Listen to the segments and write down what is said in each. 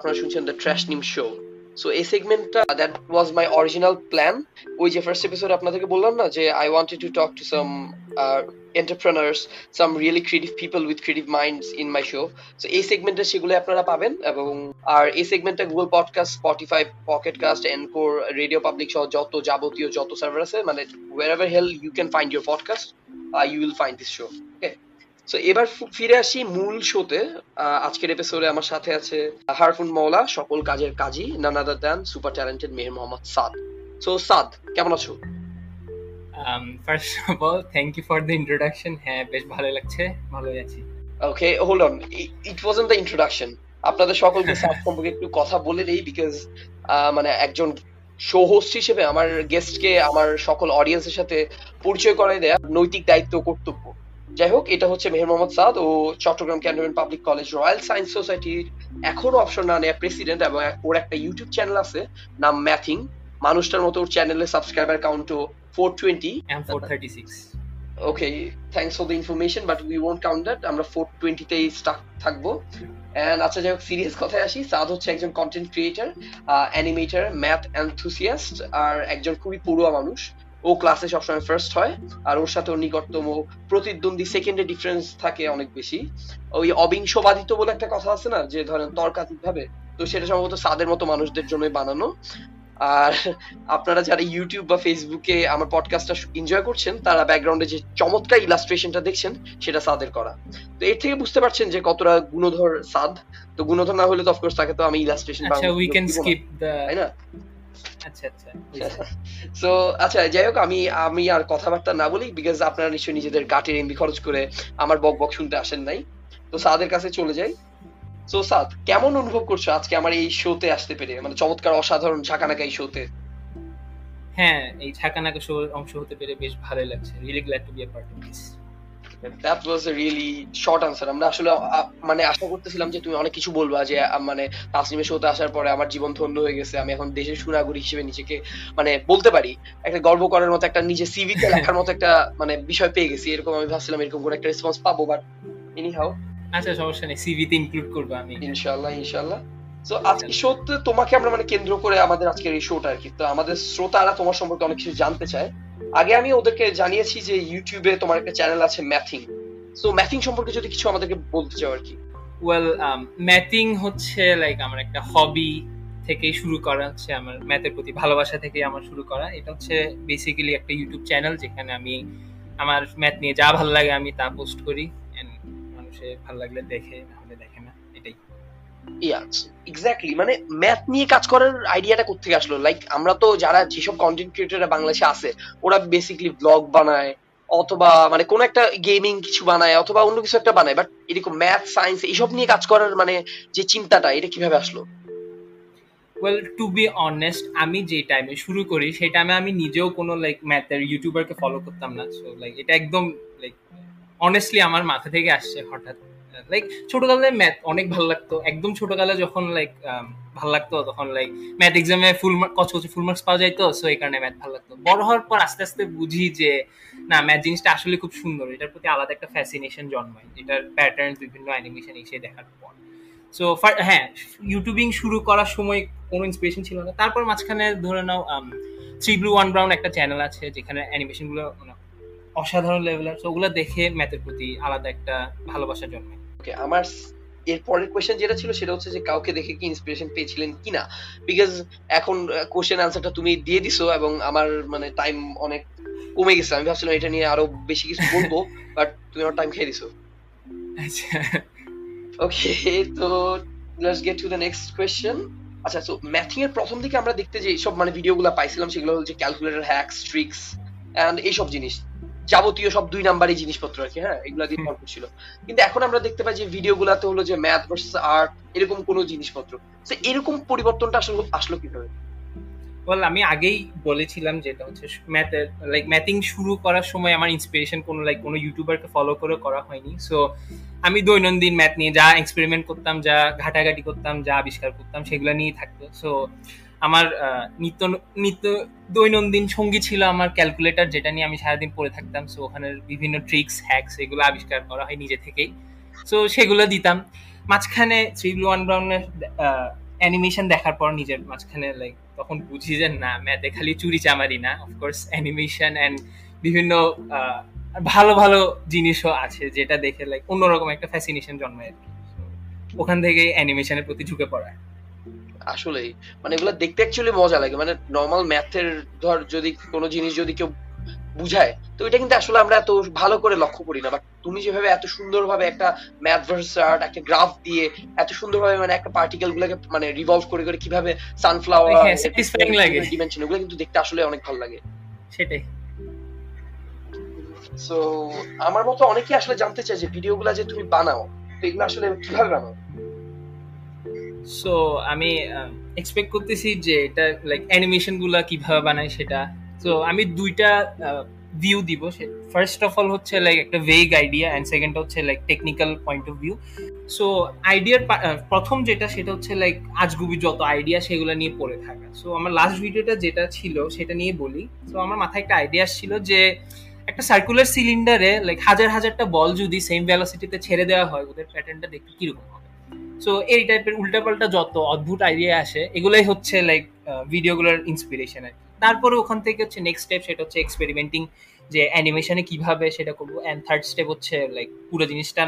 আপনারা শুনছেন the trash নিম শো সো এই সেগমেন্টটা that was my original plan ওই যে ফার্স্ট এপিসোড আপনাদেরকে বললাম না যে I wanted to talk to some entrepreneurs some really creative people with creative minds in my show so এই সেগমেন্টে সেগুলো আপনারা পাবেন এবং, আর এই সেগমেন্টটা Google Podcast Spotify Pocket Cast Anchor Radio Public সহ যত যাবতীয় যত সার্ভার আছে মানে wherever hell you can find your podcast you will find this show okay so এবার ফিরে আসি মূল শোতে। আজকের এপিসোডে আমার সাথে আছে হারফুন মৌলা সকল কাজের কাজী none other than super talented Meher Mohammad Saad. So Saad কেমন আছো? First of all thank you for the introduction হ্যাঁ বেশ ভালো লাগছে ভালোই আছি। Okay hold on it wasn't the introduction আপনাদের সকলকে সাদ সম্পর্কে একটু কথা বলে দেই বিকজ মানে একজন শো হোস্ট হিসেবে আমার গেস্টকে আমার সকল অডিয়েন্সের সাথে পরিচয় করাই দেয়া নৈতিক দায়িত্ব কর্তব্য। যাই হোক এটা হচ্ছে মেহের মোহাম্মদ সাদ ও Chittagong cantonment public college royal science সোসাইটির এখনও অপশন না নেয়া প্রেসিডেন্ট এবং ওর একটা ইউটিউব চ্যানেল আছে নাম ম্যাথিং মানুষটার মতো ওর চ্যানেলে subscriber কাউন্টও four twenty okay thanks for the information but we won't count that আমরা ফোর টোয়েন্টিতেই স্টাক থাকব। অ্যান্ড আচ্ছা যাই হোক সিরিয়াস কথায় আসি। সাদ হচ্ছে একজন content creator animator math enthusiast আর একজন খুবই পড়ুয়া মানুষ। ও ক্লাসে সবসময় ফার্স্ট হয় আর ওর সাথে ওর নিকটতম প্রতিদ্বন্দ্বী সেকেন্ডে ডিফারেন্স থাকে অনেক বেশি। ওই অবিংশবাদিত বলে একটা কথা আছে না যে ধরেন তর্কাতীত ভাবে তো সেটা সম্ভবত সাদের মতো মানুষদের জন্য বানানো। আর আপনারা যারা ইউটিউব বা ফেসবুকে আমার পডকাস্টটা এনজয় করছেন তারা ব্যাকগ্রাউন্ডে যে চমৎকার ইলাস্ট্রেশনটা দেখছেন সেটা সাদের করা। তো এর থেকে বুঝতে পারছেন যে কতটা গুণধর সাদ তো গুণধর না হলে তো অফকোর্স তাকে তো আমি ইলাস্ট্রেশন আচ্ছা উই ক্যান স্কিপ দ্য তাই না? আচ্ছা আচ্ছা সো আচ্ছা যাই হোক আমি আমি আর কথাবার্তা না বলি বিকজ আপনারা নিশ্চয়ই নিজেদের গাটের এমবি খরচ করে আমার বক বক শুনতে আসেন নাই। তো সাদের কাছে চলে যাই। সো সাদ কেমন অনুভব করছ আজকে আমার এই শোতে আসতে পেরে? মানে চমৎকার অসাধারণ ঝাঁকানাকা এই শোতে হ্যাঁ এই ঝাঁকানাকা শো অংশ হতে পেরে বেশ ভালোই লাগছে। Really glad to be a part of this that was a really short answer আমরা আসলে মানে আশা করতেছিলাম যে তুমি অনেক কিছু বলবা যে মানে তাসলিমের শোতে আসার পরে আমার জীবন ধন্য হয়ে গেছে আমি এখন দেশের সুনাগরিক হিসেবে নিজেকে মানে বলতে পারি একটা গর্ব করার মতো একটা নিজে সিভিতে লেখার মতো একটা মানে বিষয় পেয়ে গেছি এরকম আমি ভাবছিলাম এরকম করে একটা রেসপন্স পাবো বাট এনি হাউ আচ্ছা সমস্যা নেই সিভিতে ইনক্লুড করব আমি। ইনশাআল্লাহ ইনশাআল্লাহ। সো আজকে শোতে তোমাকে আমরা মানে কেন্দ্র করে আমাদের আজকের এই শোটা আর কি। তো আমাদের শ্রোতারা তোমার সম্পর্কে অনেক কিছু জানতে চায়। আগে আমি ওদেরকে জানিয়েছি যে ইউটিউবে তোমার একটা চ্যানেল আছে ম্যাথিং সো ম্যাথিং সম্পর্কে যদি কিছু আমাদেরকে বলতে চাও আর কি। ওয়েল ম্যাথিং হচ্ছে লাইক আমার একটা হবি থেকেই শুরু করা, হচ্ছে আমার ম্যাথের প্রতি ভালোবাসা থেকেই আমার শুরু করা। এটা হচ্ছে বেসিক্যালি একটা ইউটিউব চ্যানেল যেখানে আমি আমার ম্যাথ নিয়ে যা ভালো লাগে আমি তা পোস্ট করি। মানুষের ভালো লাগলে দেখে নাহলে দেখে না। এক্স্যাক্টলি মানে ম্যাথ নিয়ে কাজ করার আইডিয়াটা আসলো? লাইক আমরা তো যারা যেসব কন্টেন্ট বাংলাদেশে আছে, ওরা ব্লগ বানায়, অথবা মানে কোন একটা গেমিং কিছু বানায়, অথবা অন্য কিছু একটা বানায় বাট এরকম ম্যাথ সায়েন্স এইসব নিয়ে কাজ করার মানে যে চিন্তাটা, এটা কীভাবে আসলো? ওয়েল টু বি অনেস্ট আমি যে টাইমে শুরু করি, সেই টাইমে আমি নিজেও কোনো লাইক ম্যাথের ইউটিউবারকে ফলো করতাম না। সো লাইক এটা একদম লাইক অনেস্টলি আমার মাথা থেকে আসছে হঠাৎ। লাইক ছোটকালে ম্যাথ অনেক ভালো লাগতো। একদম ছোটকালে যখন লাইক ভালো লাগতো, তখন লাইক ম্যাথ এক্সামে ফুল কচ কচে ফুল মার্কস পাওয়া যাইতো সো এই কারণে ম্যাথ ভালো লাগতো। বড় হওয়ার পর আস্তে আস্তে বুঝি যে, না ম্যাথ জিনিসটা আসলে খুব সুন্দর। এটার প্রতি আলাদা একটা ফ্যাসিনেশন জন্মায়। এটার প্যাটার্ন বিভিন্ন অ্যানিমেশন এসে দেখার পর। সো হ্যাঁ ইউটিউবিং শুরু করার সময় কোনো ইন্সপিরেশন ছিল না। তারপর মাঝখানে ধরে নাও থ্রি ব্লু ওয়ান ব্রাউন একটা চ্যানেল আছে, যেখানে অ্যানিমেশনগুলো অসাধারণ লেভেলের সো ওগুলো দেখে ম্যাথের প্রতি আলাদা একটা ভালোবাসা জন্মায়। ওকে আমার এর পরের কোয়েশ্চেন যেটা ছিল সেটা হচ্ছে যে কাউকে দেখে কি ইন্সপিরেশন পেয়েছিলেন কিনা? বিকজ এখন কোশ্চেন আনসারটা তুমি দিয়ে দিছো এবং আমার মানে টাইম অনেক কমে গেছে। আমি ভাবছিলাম এটা নিয়ে আরও বেশি কিছু বলব বাট তুমি আমার টাইম খেয়ে দিছো। আচ্ছা। ওকে তো let's get to the next question আচ্ছা তো ম্যাথিং এর প্রথম দিকে আমরা দেখতে যে সব মানে ভিডিওগুলো পাইছিলাম সেগুলো হচ্ছে ক্যালকুলেটর হ্যাকস ট্রিক্স এন্ড এইসব জিনিস। যাবতীয় সব দুই নাম্বারই জিনিসপত্র আর কি হ্যাঁ এগুলা দিয়ে ভরপুর ছিল। কিন্তু এখন আমরা দেখতে পাই যে ভিডিও গুলাতে হলো যে ম্যাথ ভার্সেস আর্ট এরকম কোনো জিনিসপত্র। তো এরকম পরিবর্তনটা আসলে আসলো কীভাবে? বল আমি আগেই বলেছিলাম যেটা হচ্ছে ম্যাথের লাইক ম্যাথিং শুরু করার সময় আমার ইন্সপিরেশন কোনো লাইক কোনো ইউটিউবারকে ফলো করে করা হয়নি। সো আমি দৈনন্দিন ম্যাথ নিয়ে যা এক্সপেরিমেন্ট করতাম যা ঘাটাঘাটি করতাম যা আবিষ্কার করতাম সেগুলো নিয়েই থাকতো। সো আমার নিত্য নিত্য দৈনন্দিন সঙ্গী ছিল আমার ক্যালকুলেটর যেটা নিয়ে আমি সারাদিন পড়ে থাকতাম। সো ওখানের বিভিন্ন ট্রিক্স হ্যাকস এগুলো আবিষ্কার করা হয় নিজে থেকেই। সো সেগুলো দিতাম। মাঝখানে থ্রি ওয়ান ব্রাউনের অ্যানিমেশন দেখার পর নিজের মাঝখানে লাইক তখন বুঝি যে না ম্যাথে খালি চুরি চামারি না। অফকোর্স অ্যানিমেশন অ্যান্ড বিভিন্ন ভালো ভালো জিনিসও আছে যেটা দেখে লাইক অন্যরকম একটা ফ্যাসিনেশন জন্মায় আর কি। ওখান থেকে অ্যানিমেশনের প্রতি ঝুঁকে পড়া আসলেই। মানে এগুলো দেখতে অ্যাকচুয়ালি মজা লাগে। মানে নর্মাল ম্যাথের ধর যদি কোনো জিনিস যদি কেউ বুঝায় তো এটা কিন্তু আসলে আমরা এত ভালো করে লক্ষ্য করি না। বাট তুমি যেভাবে এত সুন্দরভাবে একটা ম্যাথ ভার্স আর্ট একটা গ্রাফ দিয়ে এত সুন্দরভাবে মানে একটা পার্টিকেল গুলোকে মানে রিভলভ করে করে কীভাবে সানফ্লাওয়ার স্যাটিসফাইং লাগে। ডিমেনশন এগুলো কিন্তু দেখতে আসলে অনেক ভালো লাগে। সেটাই। সো আমার মতো অনেকেই আসলে জানতে চায় যে ভিডিওগুলো যে তুমি বানাও তো এগুলো আসলে কীভাবে বানাও? সো আমি এক্সপেক্ট করতেছি যে এটা লাইক অ্যানিমেশনগুলা কীভাবে বানায় সেটা। তো আমি দুইটা ভিউ দিব ফার্স্ট অফ অল হচ্ছে লাইক একটা ভেগ আইডিয়া অ্যান্ড সেকেন্ড হচ্ছে like technical point of view so আইডিয়ার প্রথম যেটা সেটা হচ্ছে লাইক আজগুবি যত আইডিয়া সেগুলো নিয়ে পড়ে থাকা। সো আমার লাস্ট ভিডিওটা যেটা ছিল, সেটা নিয়ে বলি। সো আমার মাথায় একটা আইডিয়া ছিল যে, একটা সার্কুলার সিলিন্ডারে লাইক হাজার হাজারটা বল যদি সেম ভ্যালোসিটিতে ছেড়ে দেওয়া হয়, ওদের প্যাটার্নটা দেখতে কীরকম হবে? সো এই টাইপের উল্টাপাল্টা যত অদ্ভুত আইডিয়া আসে এগুলোই হচ্ছে লাইক ভিডিওগুলোর ইন্সপিরেশন আর তারপরে ওখান থেকে হচ্ছে নেক্সট স্টেপ সেটা হচ্ছে এক্সপেরিমেন্টিং যে অ্যানিমেশনে কীভাবে সেটা করব। অ্যান্ড থার্ড স্টেপ হচ্ছে লাইক পুরো জিনিসটা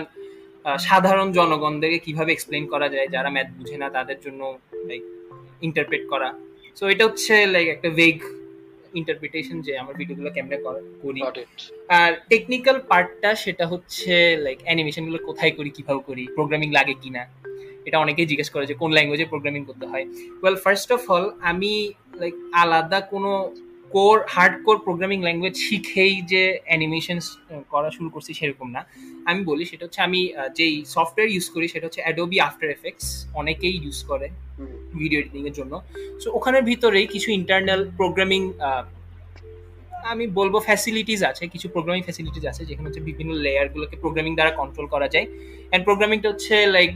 সাধারণ জনগণদেরকে কীভাবে এক্সপ্লেন করা যায় যারা ম্যাথ বুঝে না তাদের জন্য লাইক ইন্টারপ্রেট করা। সো এটা হচ্ছে লাইক একটা ভেগ ইন্টারপ্রিটেশন যে আমার ভিডিওগুলো কেমনে করি আর টেকনিক্যাল পার্টটা সেটা হচ্ছে লাইক অ্যানিমেশনগুলো কোথায় করি কীভাবে করি প্রোগ্রামিং লাগে কিনা। এটা অনেকেই জিজ্ঞেস করে যে কোন ল্যাঙ্গুয়েজে প্রোগ্রামিং করতে হয়। ওয়েল ফার্স্ট অফ অল আমি লাইক আলাদা কোনো core hard core programming language শিখেই যে অ্যানিমেশন করা শুরু করছি সেরকম না। আমি বলি সেটা হচ্ছে আমি যেই সফটওয়্যার ইউজ করি সেটা হচ্ছে অ্যাডোবি আফটার এফেক্টস অনেকেই ইউজ করে ভিডিও এডিটিংয়ের জন্য। সো ওখানের ভিতরেই কিছু ইন্টারনাল প্রোগ্রামিং আমি বলব ফ্যাসিলিটিস আছে কিছু প্রোগ্রামিং ফ্যাসিলিটিস আছে যেখানে হচ্ছে বিভিন্ন লেয়ারগুলোকে প্রোগ্রামিং দ্বারা কন্ট্রোল করা যায়। অ্যান্ড প্রোগ্রামিংটা হচ্ছে লাইক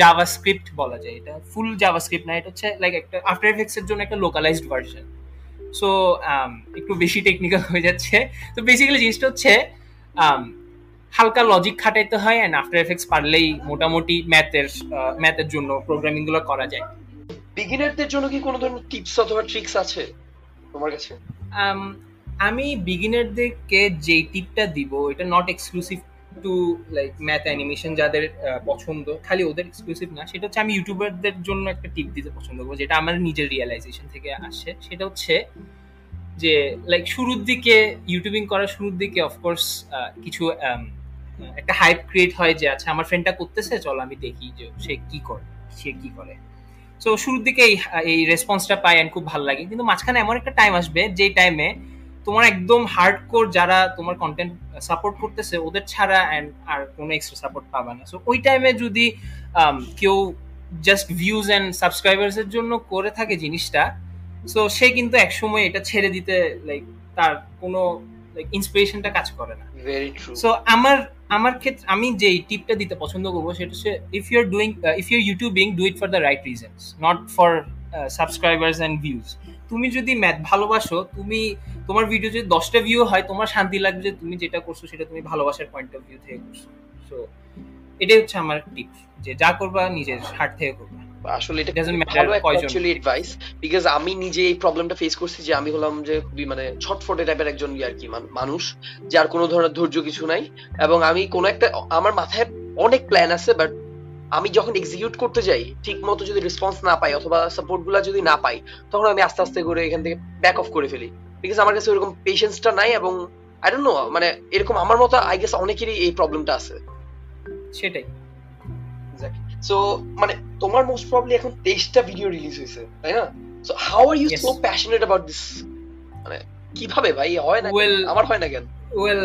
জাভা স্ক্রিপ্ট বলা যায়। এটা ফুল জাভা স্ক্রিপ্ট না এটা হচ্ছে লাইক একটা আফটার এফেক্টস এর জন্য একটা লোকালাইজড ভার্সন সো একটু বেশি টেকনিক্যাল হয়ে যাচ্ছে। তো বেসিক্যালি জিনিসটা হচ্ছে হালকা লজিক খাটাইতে হয় অ্যান্ড আফটার এফেক্টস পারলেই মোটামুটি ম্যাথের ম্যাথের জন্য প্রোগ্রামিংগুলো করা যায়। বিগিনারদের জন্য কি কোনো ধরনের টিপস অথবা ট্রিক্স আছে তোমার কাছে? আমি বিগিনারদেরকে যেই টিপটা দিব, এটা not exclusive to like math animation যাদের পছন্দ, খালি ওদের এক্সক্লুসিভ না, সেটা হচ্ছে আমি ইউটিউবারদের জন্য একটা টিপ দিতে পছন্দ করব, যেটা আমার নিজের রিয়েলাইজেশন থেকে আসে সেটা হচ্ছে যে লাইক শুরুর দিকে ইউটিউবিং করার শুরুর দিকে অফকোর্স কিছু একটা হাইপ ক্রিয়েট হয় যে আচ্ছা আমার ফ্রেন্ডটা করতেছে, চলো আমি দেখি যে সে কি করে, সে কি করে। সো শুরুর দিকে এই রেসপন্সটা পাই অ্যান্ড খুব ভালো লাগে, কিন্তু মাঝখানে এমন একটা টাইম আসবে যে টাইমে তোমার একদম হার্ড কোর যারা তোমার কন্টেন্ট সাপোর্ট করতেছে ওদের ছাড়া অ্যান্ড আর কোনো এক্সট্রা সাপোর্ট পাবে না। সো ওই টাইমে যদি কেউ জাস্ট ভিউজ অ্যান্ড সাবস্ক্রাইবার্সের জন্য করে থাকে জিনিসটা সো সে কিন্তু একসময় এটা ছেড়ে দিতে লাইক তার কোনো লাইক ইন্সপিরেশনটা কাজ করে না। সো আমার আমার ক্ষেত্রে আমি যে টিপটা দিতে পছন্দ করব সেটা হচ্ছে if you are doing if you youtubing do it for the right reasons not for subscribers and views তুমি যদি ম্যাথ ভালোবাসো তুমি তোমার ভিডিও যদি দশটা ভিউ হয় তোমার শান্তি লাগবে যে তুমি যেটা করছ সেটা তুমি ভালোবাসার পয়েন্ট অফ ভিউ থেকে করছ। সো এটাই হচ্ছে আমার টিপ যে যা করবা নিজের হার্ট থেকে করবা। আসলে এটা ভালো অ্যাকচুয়ালি অ্যাডভাইস বিকজ আমি নিজে এই প্রবলেমটা ফেস করছি যে আমি হলাম যে খুবই মানে ছটফটে টাইপের একজন আর কি মানুষ যার কোনো ধরনের ধৈর্য কিছু নাই এবং আমি কোনো একটা আমার মাথায় অনেক প্ল্যান আছে বাট আমি যখন এক্সিকিউট করতে যাই ঠিক মতো যদি রেসপন্স না পাই অথবা সাপোর্টগুলা যদি না পাই তখন আমি আস্তে আস্তে করে এখান থেকে ব্যাক অফ করে ফেলি। বিকজ আমার কাছে ওরকম পেশেন্সটা নাই এবং আই ডোন্ট নো মানে এরকম আমার মতো আই গেস অনেকেরই এই প্রবলেমটা আছে। সেটাই। সো মানে তোমার মোস্ট প্রবলি এখন তেইশটা ভিডিও রিলিজ হয়েছে তাই না? So how are you so passionate about this মানে কীভাবে ভাই? হয় না আমার হয় না কেন? ওয়েল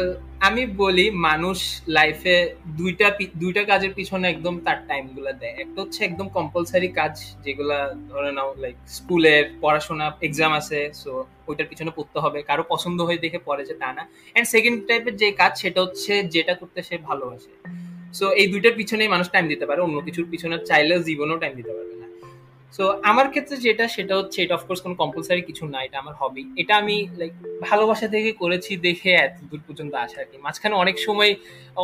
আমি বলি মানুষ লাইফে দুইটা দুইটা কাজের পিছনে একদম তার টাইমগুলা দেয়। একটা হচ্ছে একদম কম্পালসারি কাজ যেগুলা ধরে নাও লাইক স্কুলের পড়াশোনা এক্সাম আছে সো ওইটার পিছনে পড়তে হবে। কারও পছন্দ হয়ে দেখে পড়ে যে তা না। অ্যান্ড সেকেন্ড টাইপের যে কাজ সেটা হচ্ছে যেটা করতে সে ভালোবাসে। সো এই দুইটার পিছনেই মানুষ টাইম দিতে পারে অন্য কিছুর পিছনে চাইলেও জীবনেও টাইম দিতে পারবে সো আমার ক্ষেত্রে যেটা সেটা হচ্ছে এটা অফকোর্স কোনো কম্পালসারি কিছু না এটা আমার হবি এটা আমি লাইক ভালোবাসা থেকে করেছি দেখে এত দূর পর্যন্ত আসা আর কি। মাঝখানে অনেক সময়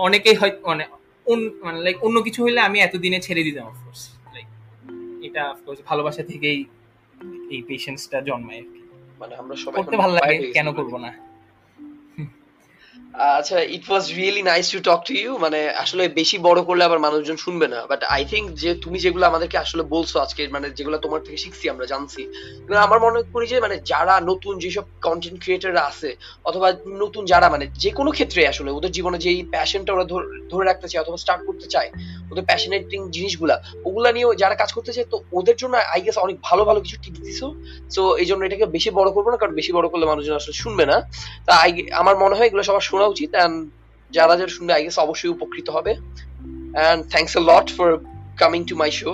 অনেকেই হয় মানে মানে লাইক অন্য কিছু হইলে আমি এতদিনে ছেড়ে দিতাম অফকোর্স লাইক এটা অফকোর্স ভালোবাসা থেকেই এই পেশেন্সটা জন্মায় আর কি। মানে আমরা সবাই করতে ভালো লাগে কেন করব না? আচ্ছা it was really nice to talk to you মানে আসলে বেশি বড় করলে আবার মানুষজন শুনবে না। বাট আই থিঙ্ক যে তুমি যেগুলো আমাদেরকে আসলে বলছো আজকে মানে যেগুলো তোমার থেকে শিখছি, আমরা জানছি। আমার মনে করি যে মানে যারা নতুন যেসব কন্টেন্ট ক্রিয়েটাররা আছে, অথবা নতুন যারা মানে যে কোনো ক্ষেত্রে আসলে, ওদের জীবনে যেই প্যাশনটা ওরা ধরে রাখতে চায়, অথবা স্টার্ট করতে চায় ওদের প্যাশনেটিং জিনিসগুলা, ওগুলা নিয়েও যারা কাজ করতে চায় তো ওদের জন্য আই গেস অনেক ভালো ভালো কিছু টিপস দিছো। সো এই জন্য এটাকে বেশি বড় করব না, কারণ বেশি বড় করলে মানুষজন আসলে শুনবে না। তা আমার মনে হয় এগুলো সবার শোনা উচিত অ্যান্ড যারা যারা শুনবে আই গেস অবশ্যই উপকৃত হবে। And thanks a lot for coming to my show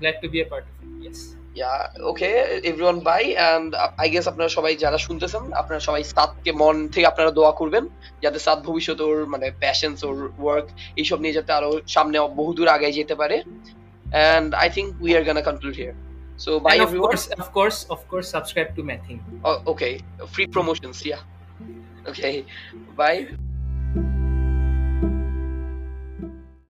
glad to be a part of it yes yeah okay everyone bye and I guess আপনারা সবাই যারা শুনতেছেন আপনারা সবাই সাদকে মন থেকে আপনারা দোয়া করবেন যাতে সাদ ভবিষ্যৎ ওর মানে প্যাশনস ওর ওয়ার্ক এইসব নিয়ে যাতে আরও সামনে বহুদূর আগে যেতে পারে and I think we are gonna conclude here So bye and of everyone. course, of course, of course, subscribe to Mathing. Oh, okay, free